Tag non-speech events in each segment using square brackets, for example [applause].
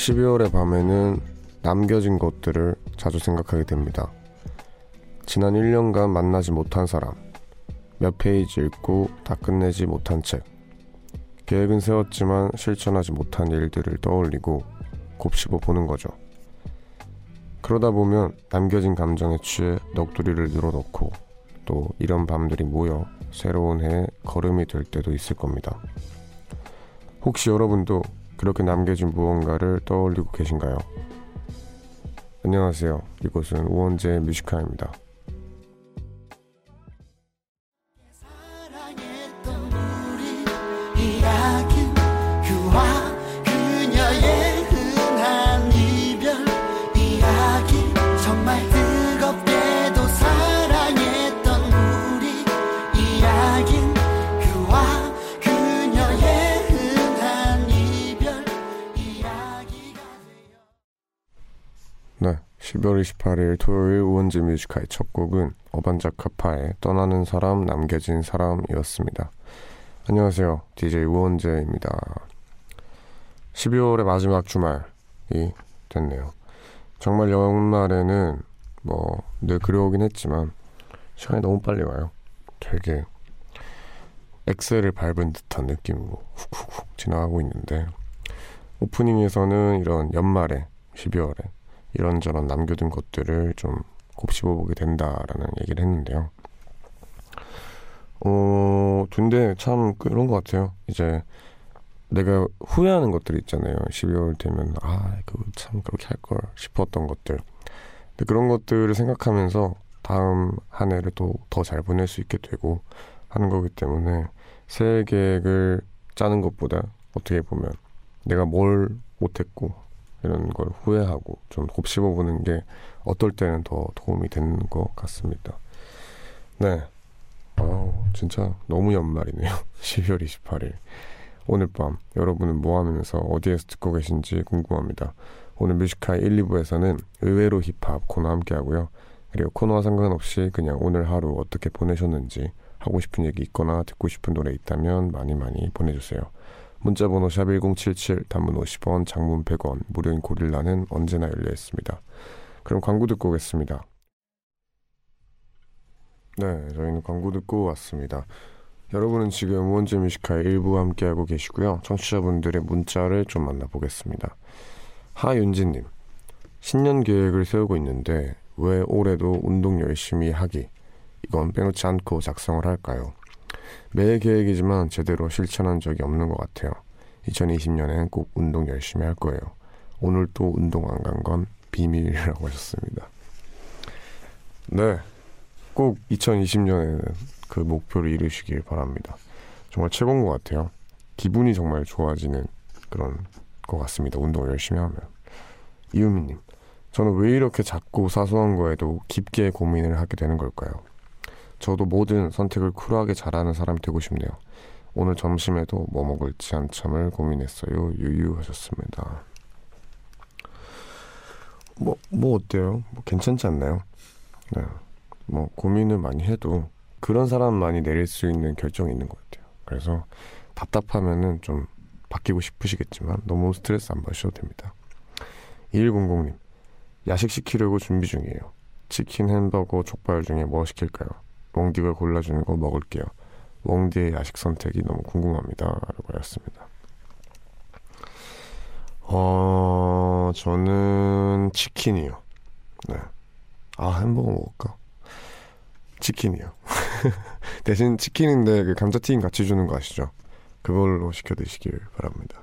12월의 밤에는 남겨진 것들을 자주 생각하게 됩니다. 지난 1년간 만나지 못한 사람, 몇 페이지 읽고 다 끝내지 못한 책, 계획은 세웠지만 실천하지 못한 일들을 떠올리고 곱씹어 보는 거죠. 그러다 보면 남겨진 감정에 취해 넋두리를 늘어놓고 또 이런 밤들이 모여 새로운 해에 걸음이 될 때도 있을 겁니다. 혹시 여러분도 그렇게 남겨진 무언가를 떠올리고 계신가요? 안녕하세요. 이곳은 우원재 뮤지카입니다. 12월 28일 토요일 우원재 Music High의 첫 곡은 어반자카파의 떠나는 사람 남겨진 사람이었습니다. 안녕하세요. DJ 우원재입니다. 12월의 마지막 주말이 됐네요. 정말 연말에는 뭐 늘 그려오긴 했지만 시간이 너무 빨리 와요. 되게 엑셀을 밟은 듯한 느낌으로 훅훅훅 지나가고 있는데 오프닝에서는 이런 연말에 12월에 이런저런 남겨둔 것들을 좀 곱씹어 보게 된다라는 얘기를 했는데요. 어, 근데 참 그런 것 같아요. 이제 내가 후회하는 것들 있잖아요. 12월 되면 아, 그거 참 그렇게 할 걸 싶었던 것들. 근데 그런 것들을 생각하면서 다음 한 해를 또 더 잘 보낼 수 있게 되고 하는 거기 때문에 새해 계획을 짜는 것보다 어떻게 보면 내가 뭘 못했고 이런 걸 후회하고 좀 곱씹어 보는 게 어떨 때는 더 도움이 되는 것 같습니다. 네. 아우, 진짜 너무 연말이네요. [laughs] 12월 28일. 오늘 밤 여러분은 뭐 하면서 어디에서 듣고 계신지 궁금합니다. 오늘 Music High의 1, 2부에서는 의외로 힙합 코너 함께 하고요. 그리고 코너와 상관없이 그냥 오늘 하루 어떻게 보내셨는지 하고 싶은 얘기 있거나 듣고 싶은 노래 있다면 많이 많이 보내주세요. 문자번호 샵1077 단문 50원 장문 100원 무료인 고릴라는 언제나 열려 있습니다. 그럼 광고 듣고 오겠습니다. 네, 저희는 광고 듣고 왔습니다. 여러분은 지금 우원재 뮤지카의 일부 함께하고 계시고요. 청취자분들의 문자를 좀 만나보겠습니다. 하윤진님, 신년 계획을 세우고 있는데 왜 올해도 운동 열심히 하기? 이건 빼놓지 않고 작성을 할까요? 매해 계획이지만 제대로 실천한 적이 없는 것 같아요. 2020년엔 꼭 운동 열심히 할 거예요. 오늘 또 운동 안 간 건 비밀이라고 [laughs] 하셨습니다. 네. 꼭 2020년에는 그 목표를 이루시길 바랍니다. 정말 최고인 것 같아요. 기분이 정말 좋아지는 그런 것 같습니다. 운동을 열심히 하면. 이유미님, 저는 왜 이렇게 작고 사소한 거에도 깊게 고민을 하게 되는 걸까요? 저도 모든 선택을 쿨하게 잘하는 사람이 되고 싶네요. 오늘 점심에도 뭐 먹을지 한참을 고민했어요. 유유하셨습니다. 뭐, 뭐 어때요? 뭐 괜찮지 않나요? 네. 뭐 고민을 많이 해도 그런 사람만이 내릴 수 있는 결정이 있는 것 같아요. 그래서 답답하면은 좀 바뀌고 싶으시겠지만 너무 스트레스 안 받으셔도 됩니다. 2100님, 야식 시키려고 준비 중이에요. 치킨, 햄버거, 족발 중에 뭐 시킬까요? 웡디가 골라주는 거 먹을게요. 웡디의 야식 선택이 너무 궁금합니다. 라고 하셨습니다. 어, 저는 치킨이요. 네. 아, 햄버거 먹을까? 치킨이요. [laughs] 대신 치킨인데 그 감자튀김 같이 주는 거 아시죠? 그걸로 시켜 드시길 바랍니다.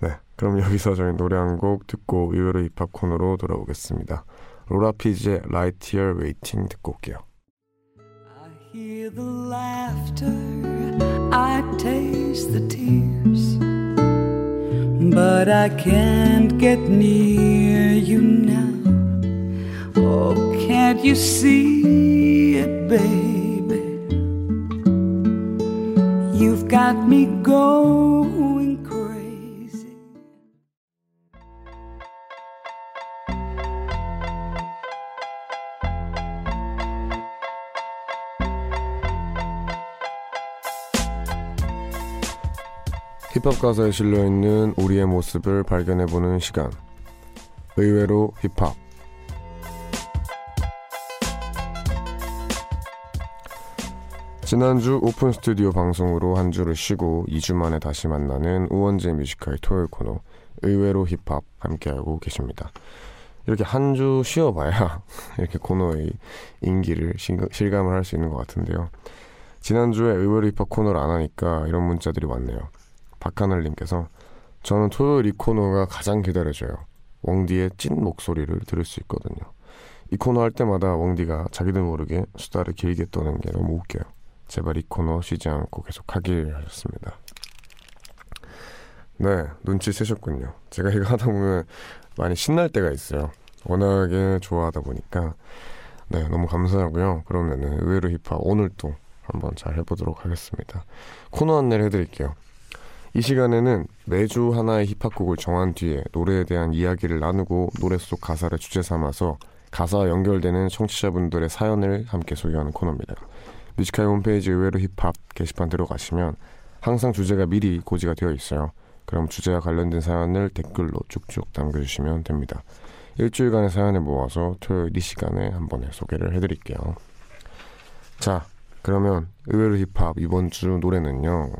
네. 그럼 여기서 저희 노래 한 곡 듣고 의외로 힙합 코너로 돌아오겠습니다. 로라 피지의 Light Year Waiting 듣고 올게요. Hear the laughter, I taste the tears, but I can't get near you now. Oh, can't you see it, baby? You've got me going 힙합 가사에 실려 있는 우리의 모습을 발견해 보는 시간. 의외로 힙합. 지난주 오픈 스튜디오 방송으로 한 주를 쉬고 2주 만에 다시 만나는 우원재 Music High 토요일 코너 의외로 힙합 함께하고 계십니다. 이렇게 한 주 쉬어봐야 [laughs] 이렇게 코너의 인기를 실감을 할 수 있는 것 같은데요. 지난주에 의외로 힙합 코너를 안 하니까 이런 문자들이 왔네요. 박하늘님께서 저는 토요일 이 코너가 가장 기다려져요. 웡디의 찐 목소리를 들을 수 있거든요. 이 코너 할 때마다 웡디가 자기도 모르게 수다를 길게 떠는 게 너무 웃겨요. 제발 이 코너 쉬지 않고 계속 하길 하셨습니다. 네, 눈치 채셨군요. 제가 이거 하다 보면 많이 신날 때가 있어요. 워낙에 좋아하다 보니까. 네, 너무 감사하고요. 그러면은 의외로 힙합 오늘 또 한번 잘 해보도록 하겠습니다. 코너 안내를 해드릴게요. 이 시간에는 매주 하나의 힙합곡을 정한 뒤에 노래에 대한 이야기를 나누고 노래 속 가사를 주제 삼아서 가사와 연결되는 청취자분들의 사연을 함께 소개하는 코너입니다. 뮤지카이 홈페이지 의외로 힙합 게시판 들어가시면 항상 주제가 미리 고지가 되어 있어요. 그럼 주제와 관련된 사연을 댓글로 쭉쭉 남겨주시면 됩니다. 일주일간의 사연을 모아서 토요일 이 시간에 한 번에 소개를 해드릴게요. 자, 그러면 의외로 힙합 이번 주 노래는요.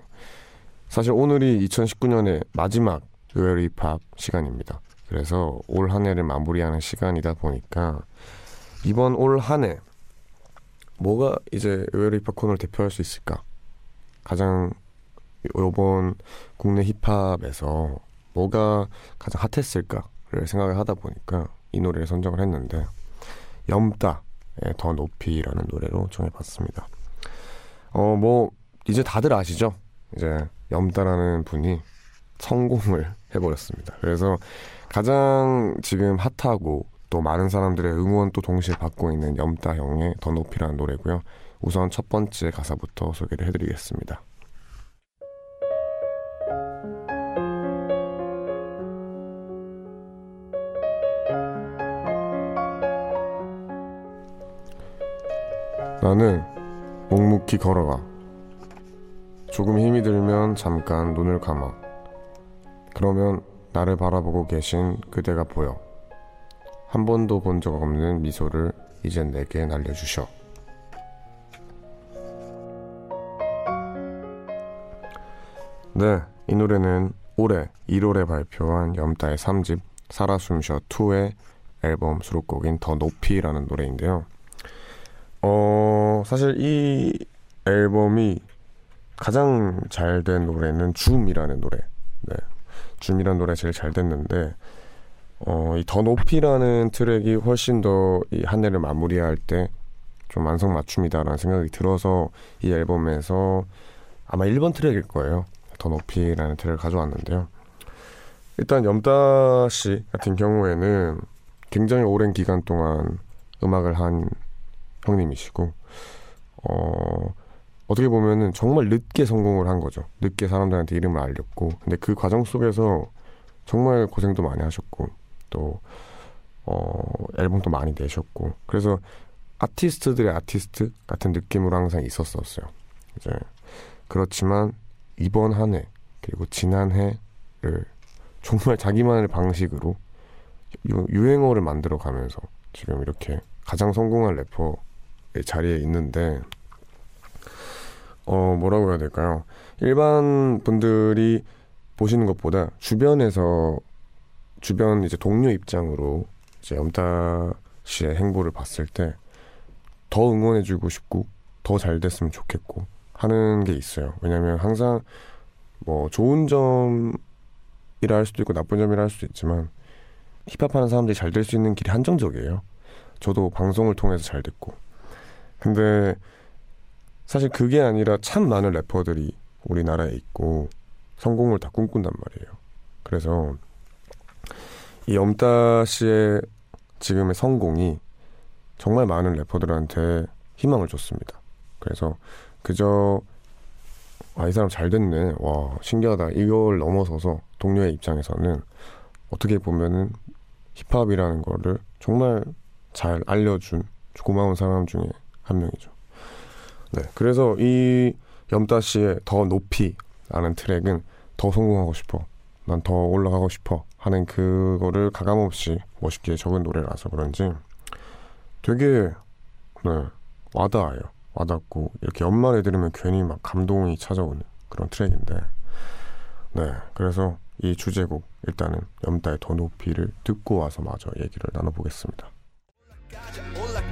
사실 오늘이 2019년의 마지막 의외로 힙합 시간입니다. 그래서 올 한 해를 마무리하는 시간이다 보니까 이번 올 한 해 뭐가 이제 의외로 힙합 코너를 대표할 수 있을까? 가장 요번 국내 힙합에서 뭐가 가장 핫했을까를 생각을 하다 보니까 이 노래를 선정을 했는데 염따의 더 높이라는 노래로 정해봤습니다. 어, 뭐, 이제 다들 아시죠? 이제 염따라는 분이 성공을 [laughs] 해버렸습니다. 그래서 가장 지금 핫하고 또 많은 사람들의 응원 또 동시에 받고 있는 염따 형의 더 높이라는 노래고요. 우선 첫 번째 가사부터 소개를 해드리겠습니다. 나는 묵묵히 걸어가. 조금 힘이 들면 잠깐 눈을 감아. 그러면 나를 바라보고 계신 그대가 보여. 한 번도 본 적 없는 미소를 이젠 내게 날려주셔. 네, 이 노래는 올해 1월에 발표한 염따의 3집 살아 숨쉬어 2의 앨범 수록곡인 더 높이라는 노래인데요. 어, 사실 이 앨범이 가장 잘 된 노래는 줌이라는 노래. 네. 줌이라는 노래 제일 잘 됐는데, 어, 이 더 높이라는 트랙이 훨씬 더 이 한 해를 마무리할 때 좀 완성맞춤이다라는 생각이 들어서 이 앨범에서 아마 1번 트랙일 거예요. 더 높이라는 트랙을 가져왔는데요. 일단 염따 씨 같은 경우에는 굉장히 오랜 기간 동안 음악을 한 형님이시고 어 어떻게 보면은 정말 늦게 성공을 한 거죠. 늦게 사람들한테 이름을 알렸고 근데 그 과정 속에서 정말 고생도 많이 하셨고 또 어, 앨범도 많이 내셨고 그래서 아티스트들의 아티스트 같은 느낌으로 항상 있었었어요. 이제 그렇지만 이번 한 해 그리고 지난 해를 정말 자기만의 방식으로 유행어를 만들어 가면서 지금 이렇게 가장 성공한 래퍼 자리에 있는데 어 뭐라고 해야 될까요? 일반 분들이 보시는 것보다 주변에서 주변 이제 동료 입장으로 이제 염타 씨의 행보를 봤을 때 더 응원해주고 싶고 더 잘 됐으면 좋겠고 하는 게 있어요. 왜냐면 항상 뭐 좋은 점이라 할 수도 있고 나쁜 점이라 할 수도 있지만 힙합하는 사람들이 잘 될 수 있는 길이 한정적이에요. 저도 방송을 통해서 잘 됐고 근데 사실 그게 아니라 참 많은 래퍼들이 우리나라에 있고 성공을 다 꿈꾼단 말이에요. 그래서 이 엄따 씨의 지금의 성공이 정말 많은 래퍼들한테 희망을 줬습니다. 그래서 그저 아, 이 사람 잘 됐네. 와, 신기하다. 이걸 넘어서서 동료의 입장에서는 어떻게 보면은 힙합이라는 거를 정말 잘 알려준 고마운 사람 중에 한 명이죠. 네, 그래서 이 염따 씨의 더 높이 라는 트랙은 더 성공하고 싶어. 난 더 올라가고 싶어. 하는 그거를 가감없이 멋있게 적은 노래라서 그런지 되게 네, 와닿아요. 와닿고 이렇게 연말에 들으면 괜히 막 감동이 찾아오는 그런 트랙인데 네 그래서 이 주제곡 일단은 염따의 더 높이를 듣고 와서 마저 얘기를 나눠보겠습니다.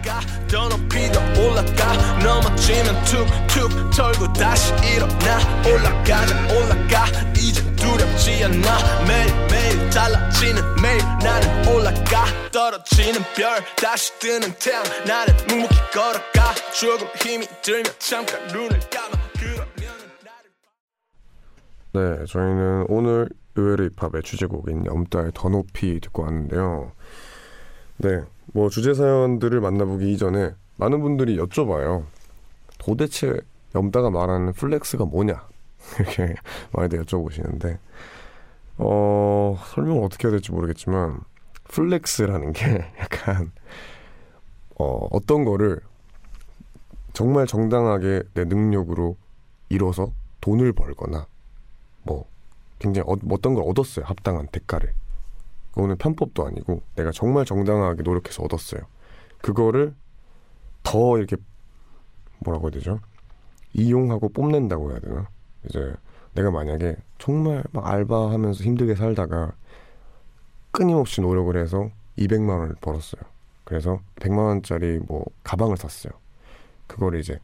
올라가. 더 높이 더 올라가. 넘어지면 툭툭 털고 다시 일어나. 올라가자 올라가. 이제 두렵지 않아. 매일매일 달라지는 매일 나는 올라가. 떨어지는 별 다시 뜨는 태양 나를 묵묵히 걸어가. 조금 힘이 들면 잠깐 눈을 감아. 네 저희는 오늘 의외로 힙합의 주제곡인 염따의 더 높이 듣고 왔는데요. 네 뭐 주제 사연들을 만나보기 이전에 많은 분들이 여쭤봐요. 도대체 염따가 말하는 flex가 뭐냐? [laughs] 이렇게 많이들 여쭤보시는데, 어, 설명을 어떻게 해야 될지 모르겠지만, flex라는 게 [laughs] 약간, 어, 어떤 거를 정말 정당하게 내 능력으로 이뤄서 돈을 벌거나, 뭐, 굉장히 어, 어떤 걸 얻었어요. 합당한 대가를. 그거는 편법도 아니고 내가 정말 정당하게 노력해서 얻었어요. 그거를 더 이렇게 뭐라고 해야 되죠? 이용하고 뽐낸다고 해야 되나? 이제 내가 만약에 정말 막 알바하면서 힘들게 살다가 끊임없이 노력을 해서 200만 원을 벌었어요. 그래서 100만 원짜리 뭐 가방을 샀어요. 그걸 이제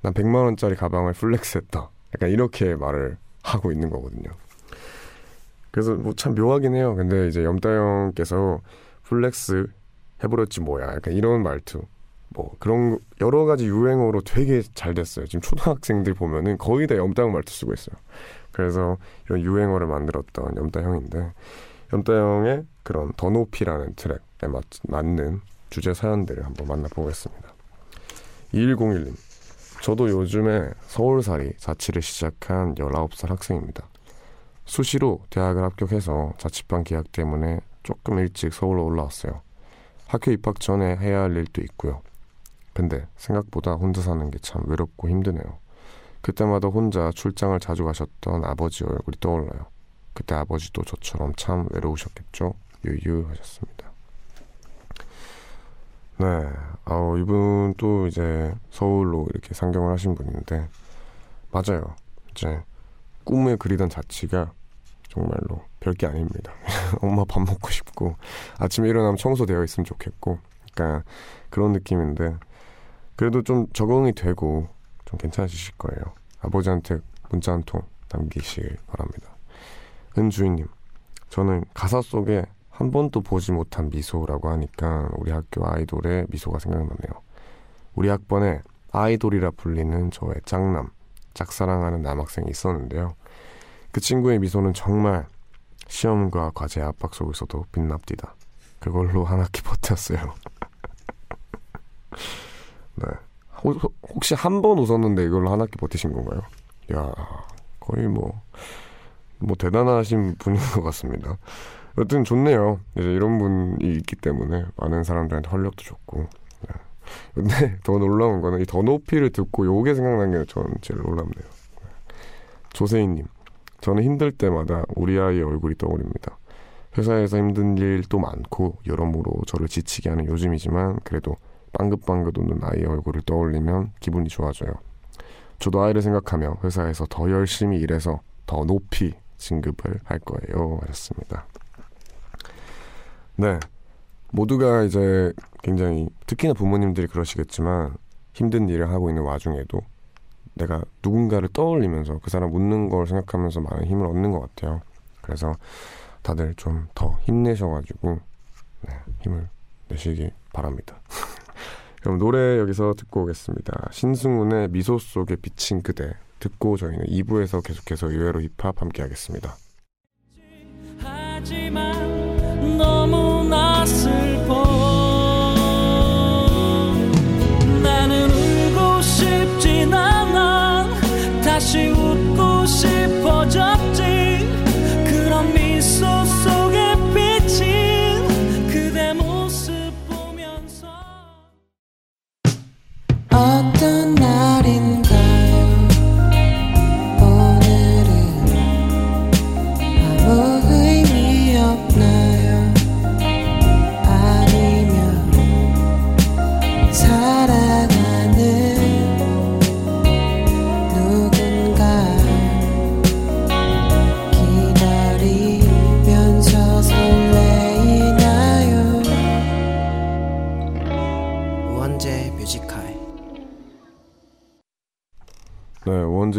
난 100만 원짜리 가방을 플렉스했다. 약간 이렇게 말을 하고 있는 거거든요. 그래서 뭐 참 묘하긴 해요. 근데 이제 염따형께서 flex 해버렸지 뭐야. 약간 이런 말투. 뭐 그런 여러 가지 유행어로 되게 잘 됐어요. 지금 초등학생들 보면은 거의 다 염따형 말투 쓰고 있어요. 그래서 이런 유행어를 만들었던 염따형인데 염따형의 그런 더 높이라는 트랙에 맞, 맞는 주제 사연들을 한번 만나보겠습니다. 2101님 저도 요즘에 서울살이 자취를 시작한 19살 학생입니다. 수시로 대학을 합격해서 자취방 계약 때문에 조금 일찍 서울로 올라왔어요. 학교 입학 전에 해야 할 일도 있고요. 근데 생각보다 혼자 사는 게 참 외롭고 힘드네요. 그때마다 혼자 출장을 자주 가셨던 아버지 얼굴이 떠올라요. 그때 아버지도 저처럼 참 외로우셨겠죠? 유유 하셨습니다. 네, 아 이분 또 이제 서울로 이렇게 상경을 하신 분인데 맞아요. 이제 꿈에 그리던 자취가 정말로 별게 아닙니다. [laughs] 엄마 밥 먹고 싶고 아침에 일어나면 청소되어 있으면 좋겠고 그러니까 그런 느낌인데 그래도 좀 적응이 되고 좀 괜찮으실 거예요. 아버지한테 문자 한 통 남기시길 바랍니다. 은주인님, 저는 가사 속에 한 번도 보지 못한 미소라고 하니까 우리 학교 아이돌의 미소가 생각나네요. 우리 학번에 아이돌이라 불리는 저의 짝남, 짝사랑하는 남학생이 있었는데요. 그 친구의 미소는 정말 시험과 과제 압박 속에서도 빛납디다. 그걸로 한 학기 [laughs] 버텼어요. [laughs] 네. 혹시 한 번 웃었는데 이걸로 한 학기 버티신 건가요? 야 거의 뭐, 뭐 대단하신 분인 것 같습니다. 여튼 좋네요. 이제 이런 분이 있기 때문에 많은 사람들한테 활력도 좋고. 네. 근데 [laughs] 더 놀라운 거는 이 더 높이를 듣고 요게 생각난 게 저는 제일 놀랍네요. 네. 조세희님. 저는 힘들 때마다 우리 아이의 얼굴이 떠오릅니다. 회사에서 힘든 일도 많고 여러모로 저를 지치게 하는 요즘이지만 그래도 빵긋빵긋 웃는 아이의 얼굴을 떠올리면 기분이 좋아져요. 저도 아이를 생각하며 회사에서 더 열심히 일해서 더 높이 진급을 할 거예요. 하셨습니다. 네. 모두가 이제 굉장히 특히나 부모님들이 그러시겠지만 힘든 일을 하고 있는 와중에도 내가 누군가를 떠올리면서 그 사람 웃는 걸 생각하면서 많은 힘을 얻는 것 같아요. 그래서 다들 좀 더 힘내셔가지고 네, 힘을 내시기 바랍니다. [laughs] 그럼 노래 여기서 듣고 오겠습니다. 신승훈의 미소 속에 비친 그대 듣고 저희는 2부에서 계속해서 의외로 힙합 함께 하겠습니다. 하지만 너무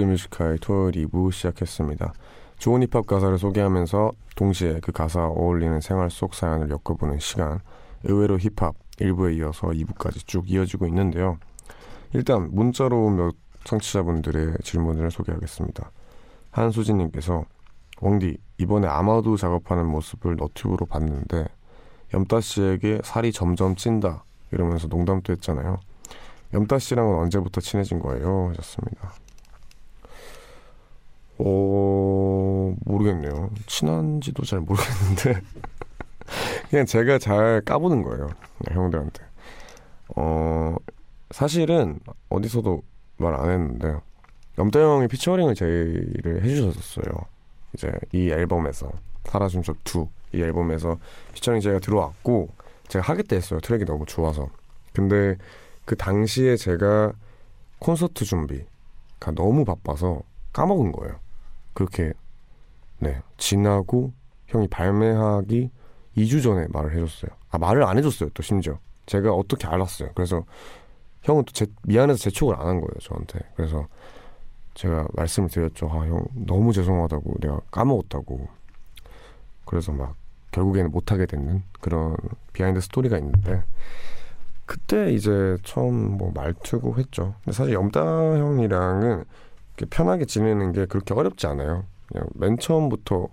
Music High 토요일 2부 시작했습니다. 좋은 힙합 가사를 소개하면서 동시에 그 가사와 어울리는 생활 속 사연을 엮어보는 시간 의외로 힙합 1부에 이어서 2부까지 쭉 이어지고 있는데요. 일단 문자로 몇 청취자분들의 질문을 소개하겠습니다. 한수진님께서 웡디 이번에 아마두 작업하는 모습을 너튜브로 봤는데 염따 씨에게 살이 점점 찐다 이러면서 농담도 했잖아요. 염따 씨랑은 언제부터 친해진 거예요? 하셨습니다. 어 모르겠네요. 친한지도 잘 모르겠는데 [laughs] 그냥 제가 잘 까보는 거예요. 형들한테. 어 사실은 어디서도 말 안 했는데 염따 형이 피처링을 제의를 해주셨었어요. 이제 이 앨범에서 사라짐 속2이 앨범에서 피처링 제가 들어왔고 제가 하겠다 했어요. 트랙이 너무 좋아서. 근데 그 당시에 제가 콘서트 준비가 너무 바빠서 까먹은 거예요. 그렇게 네 지나고 형이 발매하기 2주 전에 말을 해줬어요. 아 말을 안 해줬어요. 또 심지어 제가 어떻게 알았어요. 그래서 형은 또 제, 미안해서 재촉을 안 한 거예요. 저한테. 그래서 제가 말씀을 드렸죠. 아, 형, 너무 죄송하다고. 내가 까먹었다고. 그래서 막, 결국에는 못하게 되는 그런 behind story가 있는데, 그때 이제 처음 뭐 말 트고 했죠. 근데 사실 염따 형이랑은 편하게 지내는 게 그렇게 어렵지 않아요. 그냥 맨 처음부터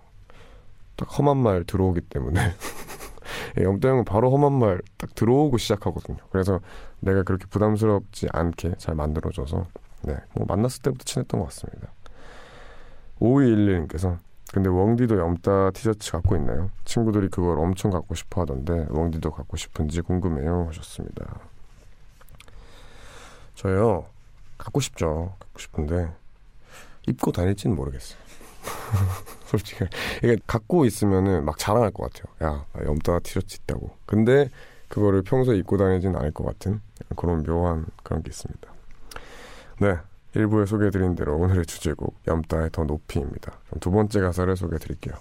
딱 험한 말 들어오기 때문에. [laughs] 염따 형은 바로 험한 말 딱 들어오고 시작하거든요. 그래서 내가 그렇게 부담스럽지 않게 잘 만들어줘서 네, 뭐 만났을 때부터 친했던 것 같습니다. 5211님께서 근데 웡디도 염따 티셔츠 갖고 있나요? 친구들이 그걸 엄청 갖고 싶어 하던데 웡디도 갖고 싶은지 궁금해요 하셨습니다. 저요 갖고 싶죠. 갖고 싶은데 입고 다닐지는 모르겠어요. [laughs] 솔직히 이게 갖고 있으면은 막 자랑할 것 같아요. 야 염따 티셔츠 있다고. 근데 그거를 평소에 입고 다니진 않을 것 같은 그런 묘한 그런 게 있습니다. 네. 일부에 소개해드린 대로 오늘의 주제곡 염따의 더 높이입니다. 두 번째 가사를 소개해드릴게요.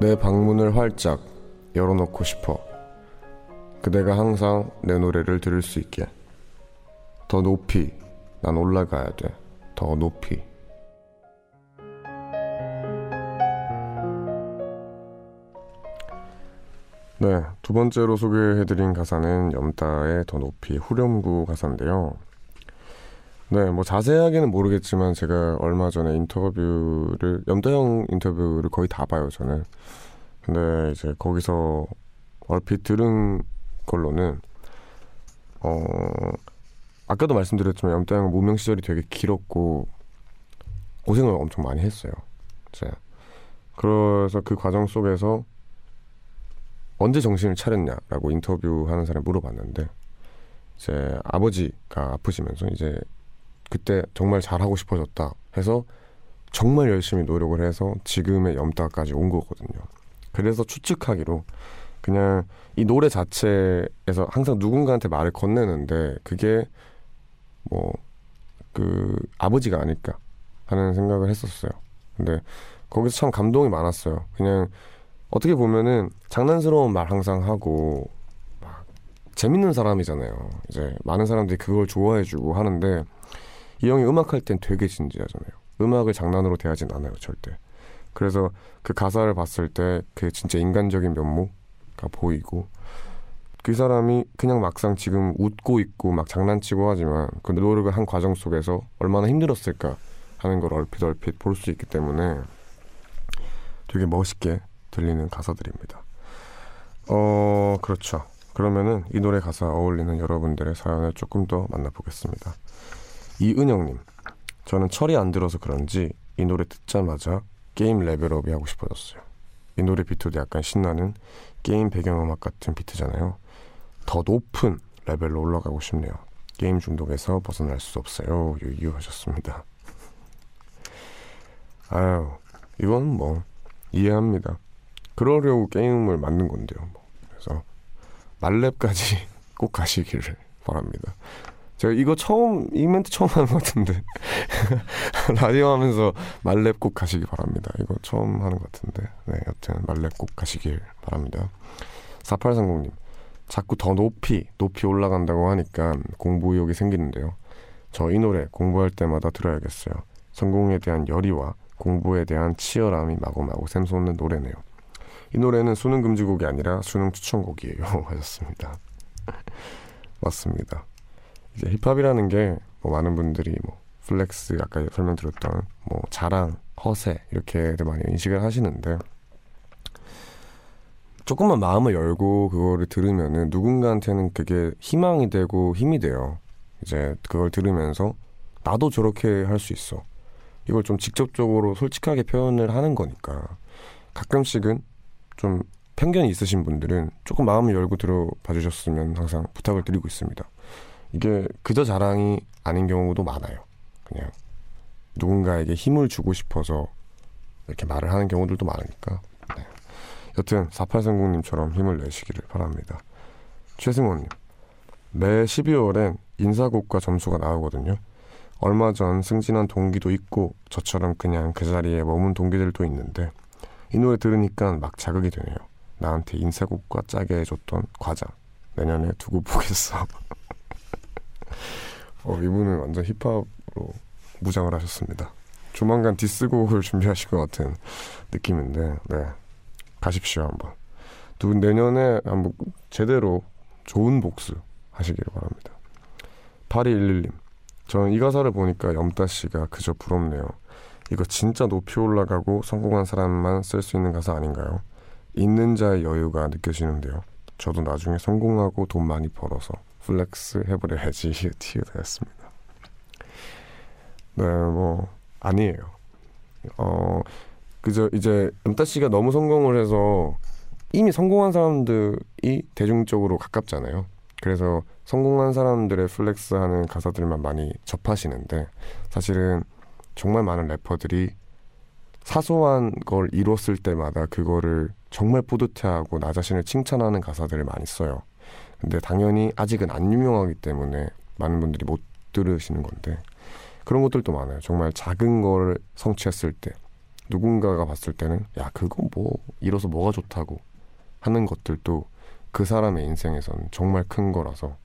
내 방문을 활짝 열어놓고 싶어. 그대가 항상 내 노래를 들을 수 있게. 더 높이 난 올라가야 돼. 더 높이. 네, 두 번째로 소개해드린 가사는 염따의 더 높이 후렴구 가사인데요. 네, 뭐 자세하게는 모르겠지만 제가 얼마 전에 인터뷰를 형 인터뷰를 거의 다 봐요, 저는. 근데 이제 거기서 얼핏 들은 걸로는 어 아까도 말씀드렸지만 형은 무명 시절이 되게 길었고 고생을 엄청 많이 했어요. 이제 그래서 그 과정 속에서 언제 정신을 차렸냐라고 인터뷰하는 사람이 물어봤는데 이제 아버지가 아프시면서 이제 그때 정말 잘하고 싶어졌다 해서 정말 열심히 노력을 해서 지금의 염따까지 온 거거든요. 그래서 추측하기로 그냥 이 노래 자체에서 항상 누군가한테 말을 건네는데 그게 뭐 그 아버지가 아닐까 하는 생각을 했었어요. 근데 거기서 참 감동이 많았어요. 그냥 어떻게 보면은 장난스러운 말 항상 하고 막 재밌는 사람이잖아요. 이제 많은 사람들이 그걸 좋아해주고 하는데 이 형이 음악할 땐 되게 진지하잖아요. 음악을 장난으로 대하진 않아요, 절대. 그래서 그 가사를 봤을 때 그 진짜 인간적인 면모가 보이고 그 사람이 그냥 막상 지금 웃고 있고 막 장난치고 하지만 그 노력을 한 과정 속에서 얼마나 힘들었을까 하는 걸 얼핏 얼핏 볼 수 있기 때문에 되게 멋있게 들리는 가사들입니다. 어, 그렇죠. 그러면은 이 노래 가사 어울리는 여러분들의 사연을 조금 더 만나보겠습니다. 이은영님, 저는 철이 안 들어서 그런지 이 노래 듣자마자 게임 레벨업이 하고 싶어졌어요. 이 노래 비트도 약간 신나는 게임 배경음악 같은 비트잖아요. 더 높은 레벨로 올라가고 싶네요. 게임 중독에서 벗어날 수 없어요. 유유 하셨습니다. 아유, 이건 뭐 이해합니다. 그러려고 게임을 만든 건데요. 뭐. 그래서 만렙까지 [laughs] 꼭 가시기를 바랍니다. 제가 이거 처음 이 멘트 처음 하는 것 같은데 [laughs] 라디오 하면서 말렙 꼭 가시기 바랍니다. 이거 처음 하는 것 같은데. 네, 여튼 말렙 꼭 가시길 바랍니다. 4830님. 자꾸 더 높이, 높이 올라간다고 하니까 공부 의욕이 생기는데요. 저 이 노래 공부할 때마다 들어야겠어요. 성공에 대한 열의와 공부에 대한 치열함이 마구마구 샘솟는 노래네요. 이 노래는 수능 금지곡이 아니라 수능 추천곡이에요. [laughs] 하셨습니다. 맞습니다. 이제 힙합이라는 게 뭐 많은 분들이 뭐 flex 아까 설명드렸던 뭐 자랑, 허세 이렇게들 많이 인식을 하시는데 조금만 마음을 열고 그거를 들으면은 누군가한테는 그게 희망이 되고 힘이 돼요. 이제 그걸 들으면서 나도 저렇게 할 수 있어. 이걸 좀 직접적으로 솔직하게 표현을 하는 거니까 가끔씩은 좀 편견이 있으신 분들은 조금 마음을 열고 들어봐 주셨으면 항상 부탁을 드리고 있습니다. 이게 그저 자랑이 아닌 경우도 많아요. 그냥 누군가에게 힘을 주고 싶어서 이렇게 말을 하는 경우들도 많으니까. 네. 여튼 4830님처럼 힘을 내시기를 바랍니다. 최승원님, 매 12월엔 인사곡과 점수가 나오거든요. 얼마 전 승진한 동기도 있고 저처럼 그냥 그 자리에 머문 동기들도 있는데 이 노래 들으니까 막 자극이 되네요. 나한테 인사곡과 짜게 해줬던 과자 내년에 두고 보겠어. 어, 이분은 완전 힙합으로 무장을 하셨습니다. 조만간 디스곡을 [laughs] 준비하실 것 같은 느낌인데, 네. 가십시오, 한번. 두, 내년에 한번 제대로 좋은 복수 하시기를 바랍니다. 8211님. 저는 이 가사를 보니까 염따 씨가 그저 부럽네요. 이거 진짜 높이 올라가고 성공한 사람만 쓸 수 있는 가사 아닌가요? 있는 자의 여유가 느껴지는데요. 저도 나중에 성공하고 돈 많이 벌어서 flex 해버려야지 [laughs] 티어되었습니다. 네, 뭐 아니에요. 어, 그저 이제 은따 씨가 너무 성공을 해서 이미 성공한 사람들이 대중적으로 가깝잖아요. 그래서 성공한 사람들의 flex하는 가사들만 많이 접하시는데 사실은 정말 많은 래퍼들이 사소한 걸 이뤘을 때마다 그거를 정말 뿌듯해하고 나 자신을 칭찬하는 가사들을 많이 써요. 근데 당연히 아직은 안 유명하기 때문에 많은 분들이 못 들으시는 건데 그런 것들도 많아요. 정말 작은 걸 성취했을 때 누군가가 봤을 때는 야 그거 뭐 이뤄서 뭐가 좋다고 하는 것들도 그 사람의 인생에서는 정말 큰 거라서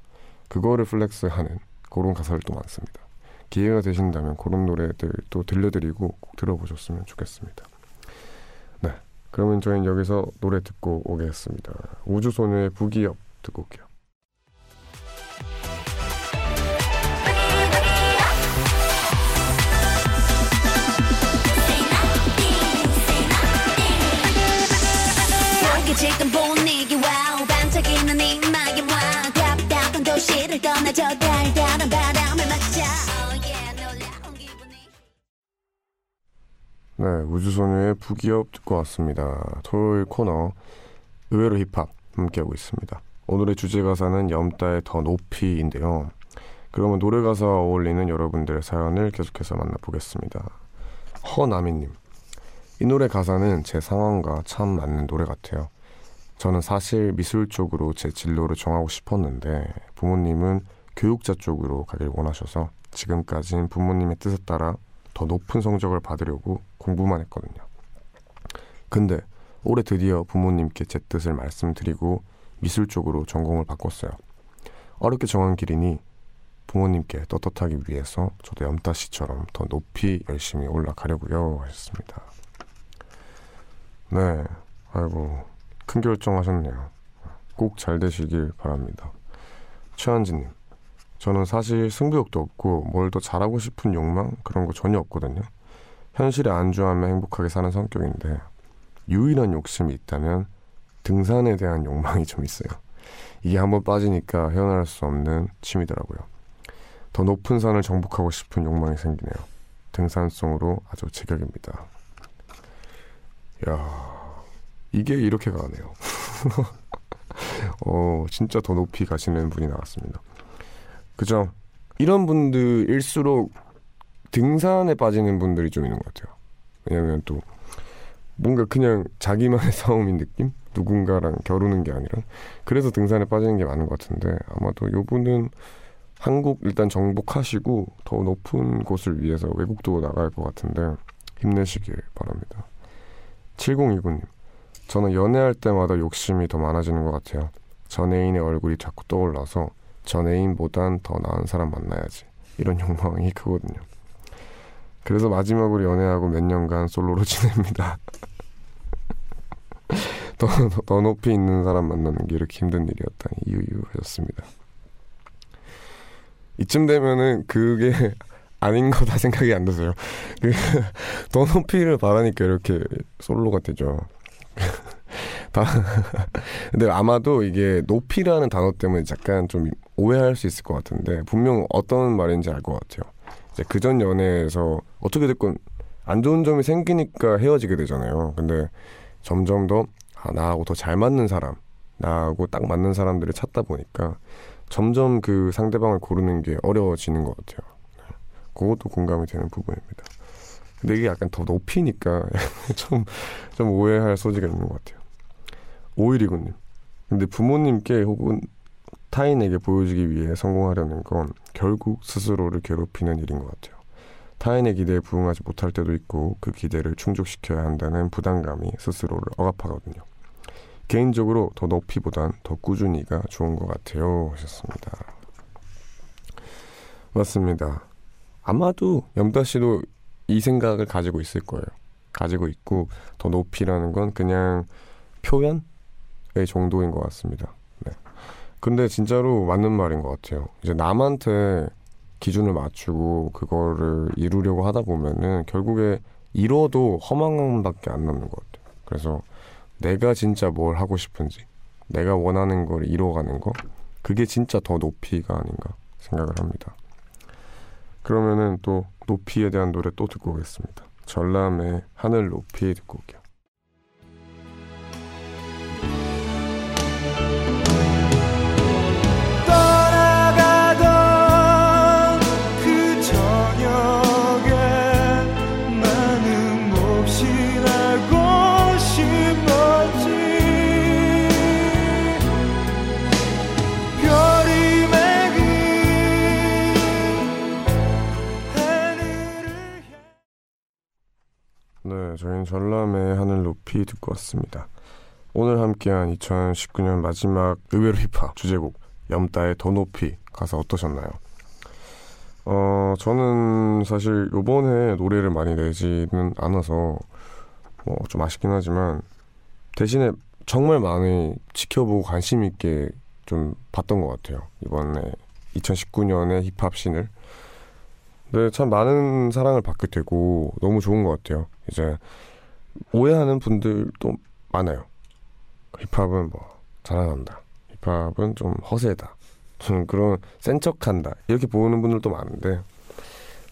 그거를 flex하는 그런 가사들도 많습니다. 기회가 되신다면 그런 노래들 또 들려드리고 꼭 들어보셨으면 좋겠습니다. 네, 그러면 저희는 여기서 노래 듣고 오겠습니다. 우주소녀의 Boogie Up 듣고 올게요. 저 달달한 바람을 맞자 네 우주소녀의 부기업 듣고 왔습니다. 토요일 코너 의외로 힙합 함께하고 있습니다. 오늘의 주제 가사는 염따의 더 높이인데요. 그러면 노래 가사와 어울리는 여러분들의 사연을 계속해서 만나보겠습니다. 허나미님 이 노래 가사는 제 상황과 참 맞는 노래 같아요. 저는 사실 미술 쪽으로 제 진로를 정하고 싶었는데 부모님은 교육자 쪽으로 가길 원하셔서 지금까지는 부모님의 뜻에 따라 더 높은 성적을 받으려고 공부만 했거든요. 근데 올해 드디어 부모님께 제 뜻을 말씀드리고 미술 쪽으로 전공을 바꿨어요. 어렵게 정한 길이니 부모님께 떳떳하기 위해서 저도 염따 씨처럼 더 높이 열심히 올라가려고요 하셨습니다. 네, 아이고 큰 결정하셨네요. 꼭 잘 되시길 바랍니다. 최한지님, 저는 사실 승부욕도 없고 뭘 더 잘하고 싶은 욕망 그런 거 전혀 없거든요. 현실에 안주하며 행복하게 사는 성격인데 유일한 욕심이 있다면 등산에 대한 욕망이 좀 있어요. 이게 한번 빠지니까 헤어날 수 없는 취미더라고요. 더 높은 산을 정복하고 싶은 욕망이 생기네요. 등산송으로 아주 제격입니다. 야 이게 이렇게 가네요. [laughs] 어, 진짜 더 높이 가시는 분이 나왔습니다. 그죠? 이런 분들일수록 등산에 빠지는 분들이 좀 있는 것 같아요. 왜냐면 또 뭔가 그냥 자기만의 [laughs] 싸움인 느낌? 누군가랑 겨루는 게 아니라 그래서 등산에 빠지는 게 많은 것 같은데 아마도 요 분은 한국 일단 정복하시고 더 높은 곳을 위해서 외국도 나갈 것 같은데 힘내시길 바랍니다. 7029님, 저는 연애할 때마다 욕심이 더 많아지는 것 같아요. 전 애인의 얼굴이 자꾸 떠올라서 전 애인보단 더 나은 사람 만나야지. 이런 욕망이 크거든요. 그래서 마지막으로 연애하고 몇 년간 솔로로 [laughs] 지냅니다. 더, 더, 더 높이 있는 사람 만나는 게 이렇게 힘든 일이었다니 유유 하셨습니다. 이쯤 되면은 그게 [laughs] 아닌 거다 생각이 안 드세요. 그더 높이를 바라니까 이렇게 솔로가 되죠. 다 [laughs] 근데 아마도 이게 높이라는 단어 때문에 약간 좀 오해할 수 있을 것 같은데 분명 어떤 말인지 알 것 같아요. 이제 그전 연애에서 어떻게 됐건 안 좋은 점이 생기니까 헤어지게 되잖아요. 근데 점점 더 아, 나하고 더 잘 맞는 사람, 나하고 딱 맞는 사람들을 찾다 보니까 점점 그 상대방을 고르는 게 어려워지는 것 같아요. 네. 그것도 공감이 되는 부분입니다. 근데 이게 약간 더 높이니까 [laughs] 좀, 좀 오해할 소지가 있는 것 같아요. 오일이군님. 근데 부모님께 혹은 타인에게 보여주기 위해 성공하려는 건 결국 스스로를 괴롭히는 일인 것 같아요. 타인의 기대에 부응하지 못할 때도 있고 그 기대를 충족시켜야 한다는 부담감이 스스로를 억압하거든요. 개인적으로 더 높이보단 더 꾸준히가 좋은 것 같아요. 하셨습니다. 맞습니다. 아마도 염다 씨도 이 생각을 가지고 있을 거예요. 가지고 있고 더 높이라는 건 그냥 표현의 정도인 것 같습니다. 네. 근데 진짜로 맞는 말인 것 같아요. 이제 남한테 기준을 맞추고 그거를 이루려고 하다 보면은 결국에 이뤄도 허망함밖에 안 남는 것 같아요. 그래서 내가 진짜 뭘 하고 싶은지, 내가 원하는 걸 이뤄가는 거, 그게 진짜 더 높이가 아닌가 생각을 합니다. 그러면은 또 높이에 대한 노래 또 듣고 오겠습니다. 전람의 하늘 높이 듣고 올게요. 전람의 하늘 높이 듣고 왔습니다. 오늘 함께한 2019년 마지막 의외로 힙합 주제곡 염따의 더 높이 가사 어떠셨나요? 어, 저는 사실 요번에 노래를 많이 내지는 않아서 뭐 좀 아쉽긴 하지만 대신에 정말 많이 지켜보고 관심 있게 좀 봤던 것 같아요. 이번에 2019년의 힙합 씬을 네, 참 많은 사랑을 받게 되고 너무 좋은 것 같아요. 이제 오해하는 분들도 많아요. 힙합은 뭐 자랑한다. 힙합은 좀 허세다. 좀 [laughs] 그런 센 척한다. 이렇게 보는 분들도 많은데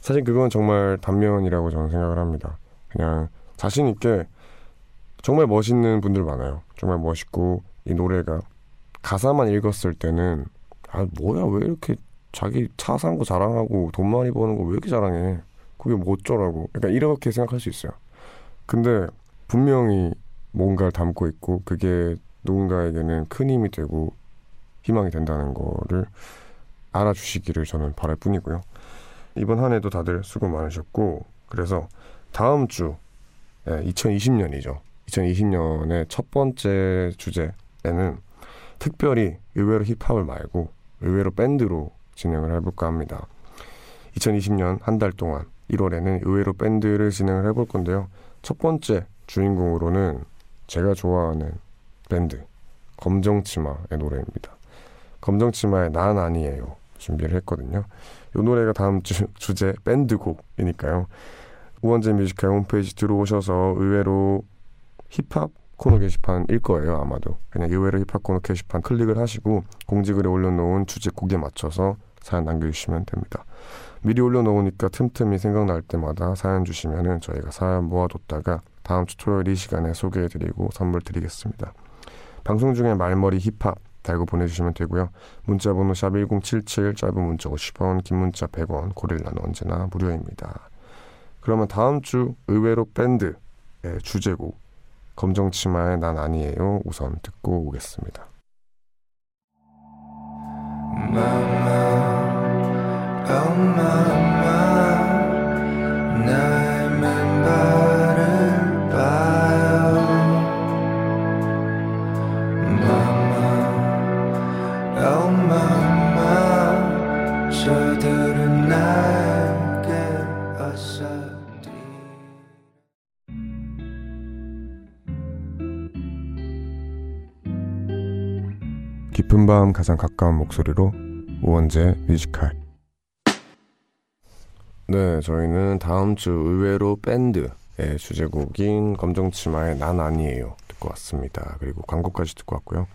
사실 그건 정말 단면이라고 저는 생각을 합니다. 그냥 자신 있게 정말 멋있는 분들 많아요. 정말 멋있고 이 노래가 가사만 읽었을 때는 아 뭐야 왜 이렇게 자기 차 산 거 자랑하고 돈 많이 버는 거 왜 이렇게 자랑해? 그게 뭐 어쩌라고? 약간 이렇게 생각할 수 있어요. 근데 분명히 뭔가를 담고 있고 그게 누군가에게는 큰 힘이 되고 희망이 된다는 거를 알아주시기를 저는 바랄 뿐이고요. 이번 한 해도 다들 수고 많으셨고 그래서 다음 주 예, 2020년이죠. 2020년의 첫 번째 주제에는 특별히 의외로 힙합을 말고 의외로 밴드로 진행을 해볼까 합니다. 2020년 한 달 동안 1월에는 의외로 밴드를 진행을 해볼 건데요. 첫 번째 주인공으로는 제가 좋아하는 밴드 검정치마의 노래입니다. 검정치마의 난 아니에요 준비를 했거든요. 이 노래가 다음 주 주제 밴드곡이니까요. 우원재 Music High 홈페이지 들어오셔서 의외로 힙합 코너 게시판일 거예요 아마도 그냥 의외로 힙합 코너 게시판 클릭을 하시고 공지글에 올려놓은 주제곡에 맞춰서 사연 남겨주시면 됩니다. 미리 올려놓으니까 틈틈이 생각날 때마다 사연 주시면은 저희가 사연 모아뒀다가 다음 주 토요일 이 시간에 소개해드리고 선물 드리겠습니다. 방송 중에 말머리 힙합 달고 보내주시면 되고요. 문자번호 샵 1077 짧은 문자 50원 긴 문자 100원 고릴라는 언제나 무료입니다. 그러면 다음 주 의외로 밴드의 주제곡 검정치마의 난 아니에요 우선 듣고 오겠습니다. Mama. 깊은 밤 가장 가까운 목소리로 우원재 뮤지컬 네 저희는 다음 주 의외로 밴드의 주제곡인 검정치마의 난 아니에요 듣고 왔습니다. 그리고 광고까지 듣고 왔고요.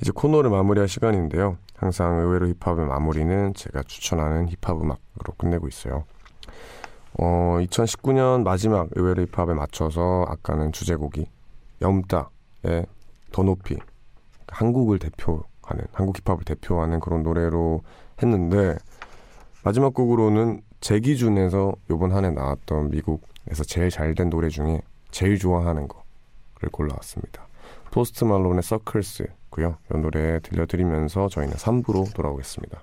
이제 코너를 마무리할 시간인데요. 항상 의외로 힙합의 마무리는 제가 추천하는 힙합 음악으로 끝내고 있어요. 어, 2019년 마지막 의외로 힙합에 맞춰서 아까는 주제곡이 염따의 더 높이 한국을 대표하는 한국 힙합을 대표하는 그런 노래로 했는데 마지막 곡으로는 제 기준에서 요번 한 해 나왔던 미국에서 제일 잘 된 노래 중에 제일 좋아하는 거를 골라왔습니다. 포스트 말론의 서클스고요. 이 노래 들려드리면서 저희는 3부로 돌아오겠습니다.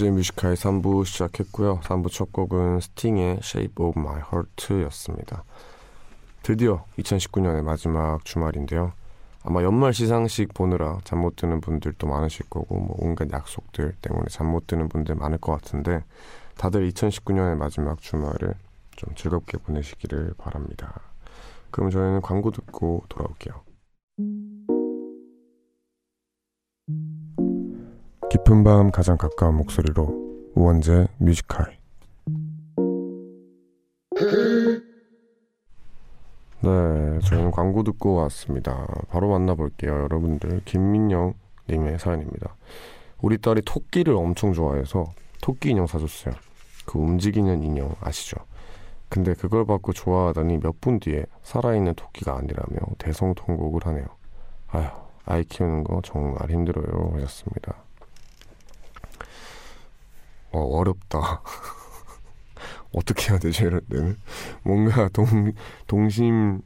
네, 우원재 Music High의 3부 시작했고요. 3부 첫 곡은 스팅의 Shape of My Heart였습니다. 드디어 2019년의 마지막 주말인데요. 아마 연말 시상식 보느라 잠 못 드는 분들도 많으실 거고 뭐 온갖 약속들 때문에 잠 못 드는 분들 많을 것 같은데 다들 2019년의 마지막 주말을 좀 즐겁게 보내시기를 바랍니다. 그럼 저희는 광고 듣고 돌아올게요. 깊은 밤 가장 가까운 목소리로 우원재 뮤지컬 네, 저희는 광고 듣고 왔습니다. 바로 만나볼게요. 여러분들 김민영 님의 사연입니다. 우리 딸이 토끼를 엄청 좋아해서 토끼 인형 사줬어요. 그 움직이는 인형 아시죠? 근데 그걸 받고 좋아하더니 몇 분 뒤에 살아있는 토끼가 아니라며 대성통곡을 하네요. 아휴, 아이 키우는 거 정말 힘들어요. 하셨습니다. 어, 어렵다. [laughs] 어떻게 해야 되죠, 이럴 때는? 뭔가 동, 동심인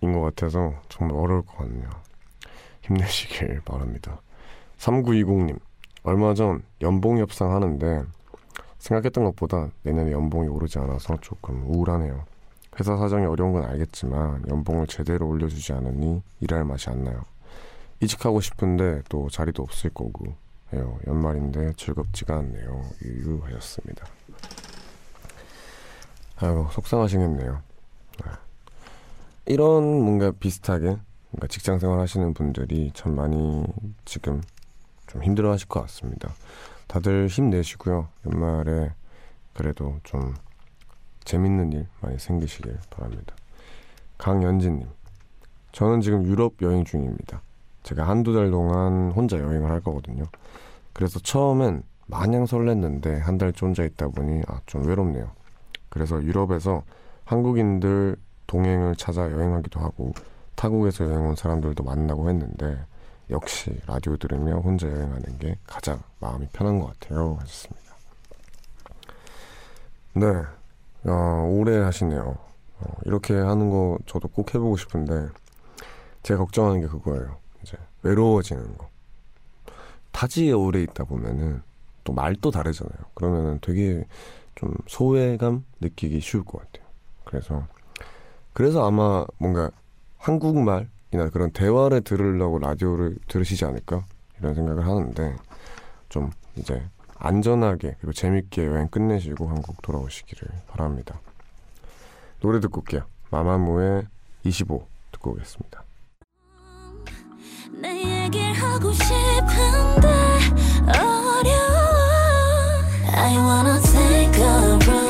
것 같아서 정말 어려울 것 같네요. 힘내시길 바랍니다. 3920님, 얼마 전 연봉 협상 하는데 생각했던 것보다 내년에 연봉이 오르지 않아서 조금 우울하네요. 회사 사정이 어려운 건 알겠지만 연봉을 제대로 올려주지 않으니 일할 맛이 안 나요. 이직하고 싶은데 또 자리도 없을 거고 해요. 연말인데 즐겁지가 않네요. 유유하셨습니다. 아이고 속상하시겠네요. 네. 이런 뭔가 비슷하게 뭔가 직장 생활 하시는 분들이 참 많이 지금 좀 힘들어 하실 것 같습니다. 다들 힘내시고요. 연말에 그래도 좀 재밌는 일 많이 생기시길 바랍니다. 강연진님. 저는 지금 유럽 여행 중입니다. 제가 한두 달 동안 혼자 여행을 할 거거든요. 그래서 처음엔 마냥 설렜는데 한 달째 혼자 있다 보니 아, 좀 외롭네요. 그래서 유럽에서 한국인들 동행을 찾아 여행하기도 하고 타국에서 여행 온 사람들도 만나고 했는데 역시 라디오 들으며 혼자 여행하는 게 가장 마음이 편한 것 같아요. 하셨습니다. 네, 어, 오래 하시네요. 어, 이렇게 하는 거 저도 꼭 해보고 싶은데 제가 걱정하는 게 그거예요. 외로워지는 거. 타지에 오래 있다 보면은 또 말도 다르잖아요. 그러면은 되게 좀 소외감 느끼기 쉬울 것 같아요. 그래서 그래서 아마 뭔가 한국말이나 그런 대화를 들으려고 라디오를 들으시지 않을까 이런 생각을 하는데 좀 이제 안전하게 그리고 재밌게 여행 끝내시고 한국 돌아오시기를 바랍니다. 노래 듣고 올게요. 마마무의 25 듣고 오겠습니다. I wanna take a road,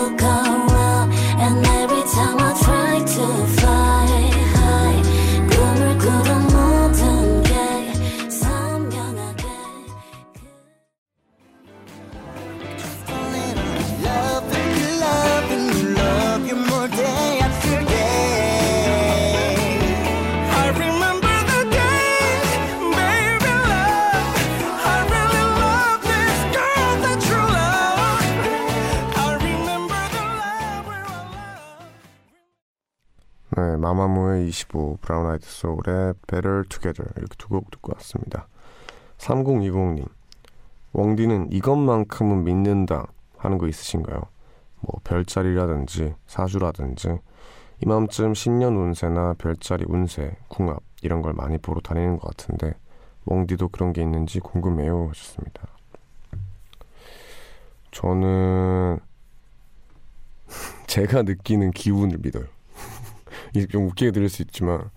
마마무의 25, 브라운 아이드 소울의 Better Together 이렇게 두 곡 듣고 왔습니다. 3020님, 웡디는 이것만큼은 믿는다 하는 거 있으신가요? 뭐 별자리라든지 사주라든지 이맘쯤 신년 운세나 별자리 운세, 궁합 이런 걸 많이 보러 다니는 것 같은데 웡디도 그런 게 있는지 궁금해요 하셨습니다. 저는 [laughs] 제가 느끼는 기운을 믿어요. 이게 좀 웃기게 들릴 수 있지만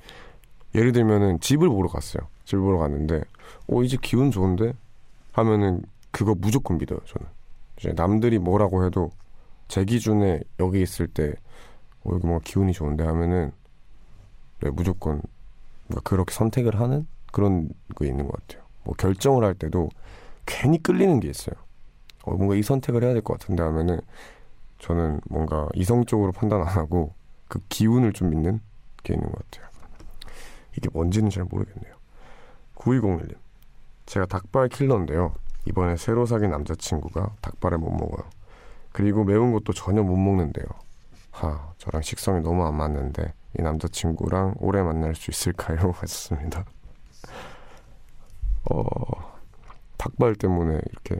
예를 들면은 집을 보러 갔어요. 집을 보러 갔는데 어 이제 기운 좋은데 하면은 그거 무조건 믿어요. 저는 이제 남들이 뭐라고 해도 제 기준에 여기 있을 때 어, 여기 뭔가 기운이 좋은데 하면은 네, 무조건 뭔가 그렇게 선택을 하는 그런 거 있는 것 같아요. 뭐 결정을 할 때도 괜히 끌리는 게 있어요. 어, 뭔가 이 선택을 해야 될 것 같은데 하면은 저는 뭔가 이성적으로 판단 안 하고 그 기운을 좀 믿는 게 있는 것 같아요. 이게 뭔지는 잘 모르겠네요. 9201님. 제가 닭발 킬러인데요. 이번에 새로 사귄 남자친구가 닭발을 못 먹어요. 그리고 매운 것도 전혀 못 먹는데요. 하, 저랑 식성이 너무 안 맞는데 이 남자친구랑 오래 만날 수 있을까요? [laughs] 하셨습니다. 어, 닭발 때문에 이렇게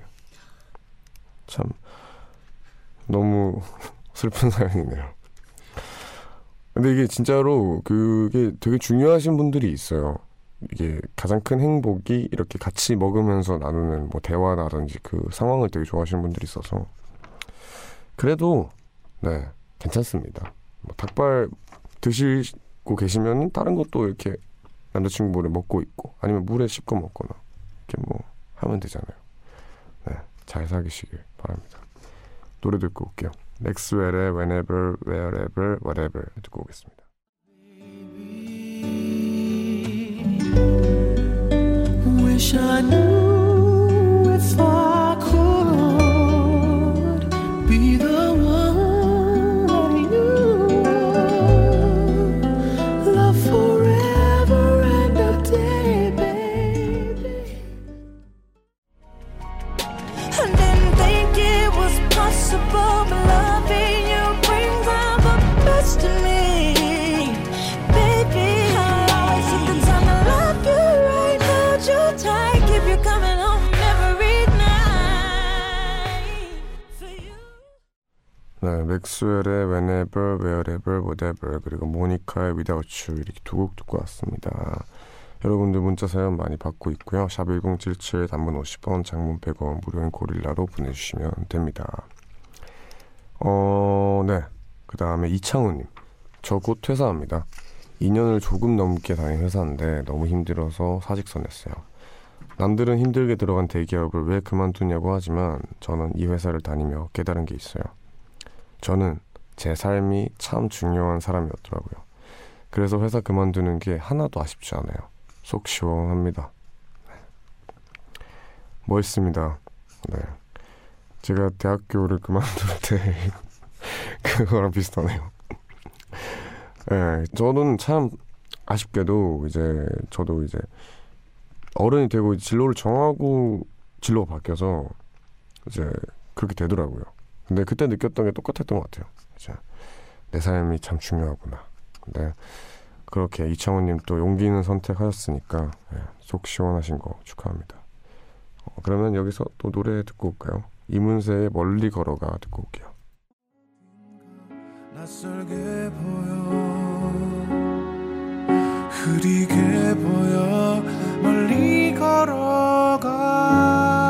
참 너무 [laughs] 슬픈 사연이네요. 근데 이게 진짜로 그게 되게 중요하신 분들이 있어요. 이게 가장 큰 행복이 이렇게 같이 먹으면서 나누는 뭐 대화라든지 그 상황을 되게 좋아하시는 분들이 있어서 그래도 네 괜찮습니다. 뭐 닭발 드시고 계시면 다른 것도 이렇게 남자친구 물에 먹고 있고 아니면 물에 씹고 먹거나 이렇게 뭐 하면 되잖아요. 네, 잘 사귀시길 바랍니다. 노래 듣고 올게요. 렉스웰의 Whenever, Wherever, Whatever 듣고 오겠습니다. Wish 맥스웰의 Whenever, Wherever, Whatever 그리고 모니카의 Without You 이렇게 두 곡 듣고 왔습니다. 여러분들 문자 사연 많이 받고 있고요. 샵 1077 단문 50원, 장문 100원, 무료인 고릴라로 보내주시면 됩니다. 어, 네. 그 다음에 이창우님. 저 곧 퇴사합니다. 2년을 조금 넘게 다닌 회사인데 너무 힘들어서 사직서 냈어요. 남들은 힘들게 들어간 대기업을 왜 그만두냐고 하지만 저는 이 회사를 다니며 깨달은 게 있어요. 저는 제 삶이 참 중요한 사람이었더라고요. 그래서 회사 그만두는 게 하나도 아쉽지 않아요. 속 시원합니다. 네. 멋있습니다. 네. 제가 대학교를 그만둘 때 [laughs] 그거랑 비슷하네요. 네, 저는 참 아쉽게도 이제 저도 이제 어른이 되고 진로를 정하고 진로가 바뀌어서 이제 그렇게 되더라고요. 근데 그때 느꼈던 게 똑같았던 것 같아요. 이제 내 삶이 참 중요하구나. 근데 그렇게 이창훈님 또 용기 있는 선택하셨으니까 예, 속 시원하신 거 축하합니다. 어, 그러면 여기서 또 노래 듣고 올까요? 이문세의 멀리 걸어가 듣고 올게요. 낯설게 보여 흐리게 보여 멀리 걸어가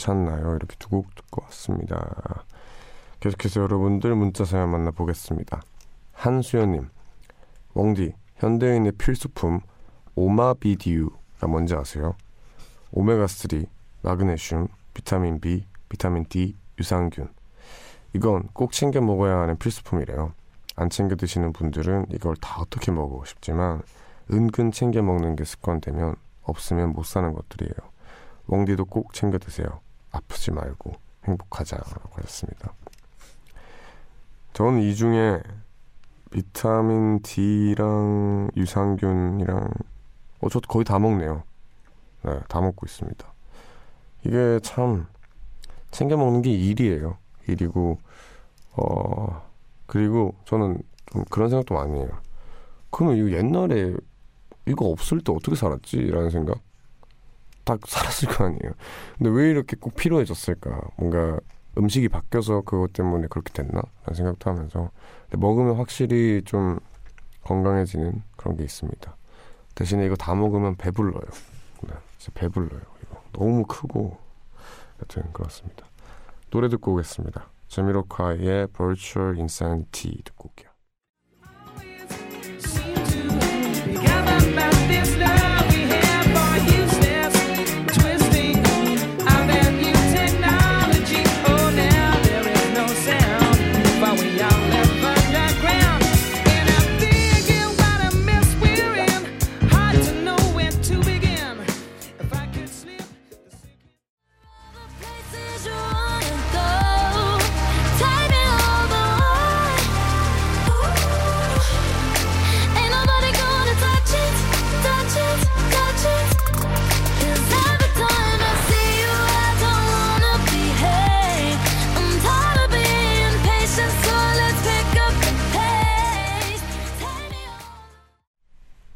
괜찮나요? 이렇게 두 곡 듣고 왔습니다. 계속해서 여러분들 문자 사연 만나보겠습니다. 한수연님, 웡디, 현대인의 필수품 오마비디유가 뭔지 아세요? 오메가3, 마그네슘, 비타민 B, 비타민 D, 유산균. 이건 꼭 챙겨 먹어야 하는 필수품이래요. 안 챙겨 드시는 분들은 이걸 다 어떻게 먹고 싶지만 은근 챙겨 먹는 게 습관되면 없으면 못 사는 것들이에요. 웡디도 꼭 챙겨 드세요. 아프지 말고 행복하자라고 하셨습니다. 저는 이 중에 비타민 D랑 유산균이랑 어, 저도 거의 다 먹네요. 네, 다 먹고 있습니다. 이게 참 챙겨 먹는 게 일이에요. 일이고 어 그리고 저는 좀 그런 생각도 많이 해요. 그러면 이거 옛날에 이거 없을 때 어떻게 살았지? 라는 생각. 딱 살았을 거 아니에요. 근데 왜 이렇게 꼭 필요해졌을까? 뭔가 음식이 바뀌어서 그것 때문에 그렇게 됐나? 라는 생각도 하면서. 먹으면 확실히 좀 건강해지는 그런 게 있습니다. 대신에 이거 다 먹으면 배불러요. 네, 진짜 배불러요. 이거 너무 크고. 여튼 그렇습니다. 노래 듣고 오겠습니다. 제미로카의 Virtual Insanity 듣고 올게요.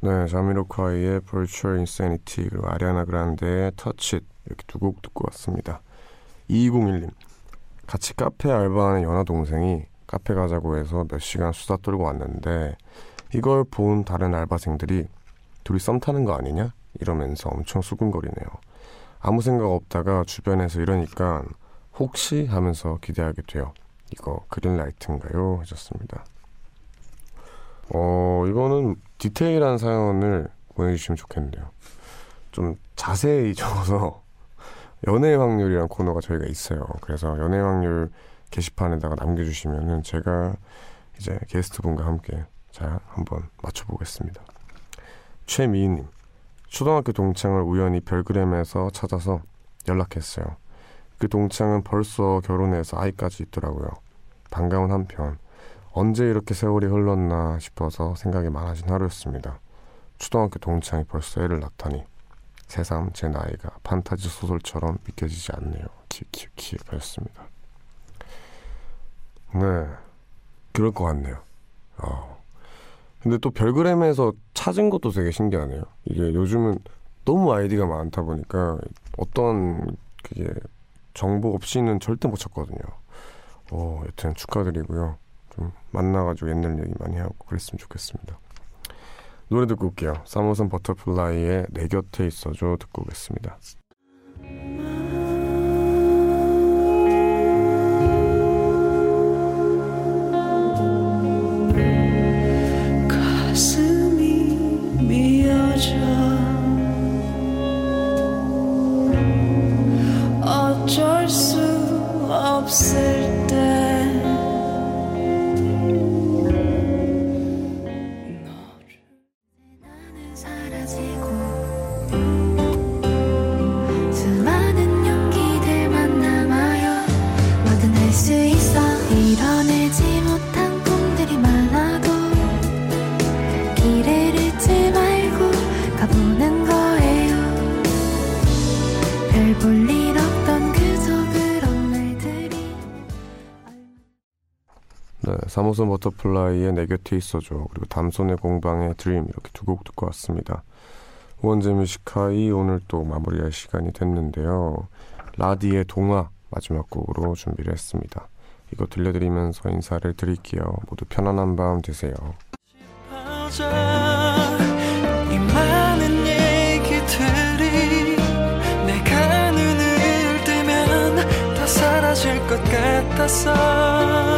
네, 자미로콰이의 Virtual Insanity 그리고 아리아나 그란데의 Touch It 이렇게 두 곡 듣고 왔습니다. 2201님 같이 카페 알바하는 연하 동생이 카페 가자고 해서 몇 시간 수다 떨고 왔는데 이걸 본 다른 알바생들이 둘이 썸 타는 거 아니냐? 이러면서 엄청 수근거리네요. 아무 생각 없다가 주변에서 이러니까 혹시 하면서 기대하게 돼요. 이거 그린라이트인가요? 하셨습니다. 어, 이거는 디테일한 사연을 보내주시면 좋겠는데요. 좀 자세히 적어서 [laughs] 연애 확률이란 코너가 저희가 있어요. 그래서 연애 확률 게시판에다가 남겨주시면은 제가 이제 게스트분과 함께 자 한번 맞춰보겠습니다. 최미희님, 초등학교 동창을 우연히 별그램에서 찾아서 연락했어요. 그 동창은 벌써 결혼해서 아이까지 있더라고요. 반가운 한편 언제 이렇게 세월이 흘렀나 싶어서 생각이 많아진 하루였습니다. 초등학교 동창이 벌써 애를 낳다니 새삼 제 나이가 판타지 소설처럼 믿겨지지 않네요. 키키키 하였습니다. 네, 그럴 것 같네요. 어. 근데 또 별그램에서 찾은 것도 되게 신기하네요. 이게 요즘은 너무 아이디가 많다 보니까 어떤 그게 정보 없이는 절대 못 찾거든요. 어, 여튼 축하드리고요. 좀 만나가지고 옛날 얘기 많이 하고 그랬으면 좋겠습니다. 노래 듣고 올게요. 사모선 버터플라이의 내 곁에 있어줘 듣고 오겠습니다. 3호선 버터플라이의 내 곁에 있어줘 그리고 담소네공방의 Dream 이렇게 두 곡 듣고 왔습니다. 우원재 Music High 오늘 또 마무리할 시간이 됐는데요. 라디의 동화 마지막 곡으로 준비를 했습니다. 이거 들려드리면서 인사를 드릴게요. 모두 편안한 밤 되세요. 사라질 것 같았어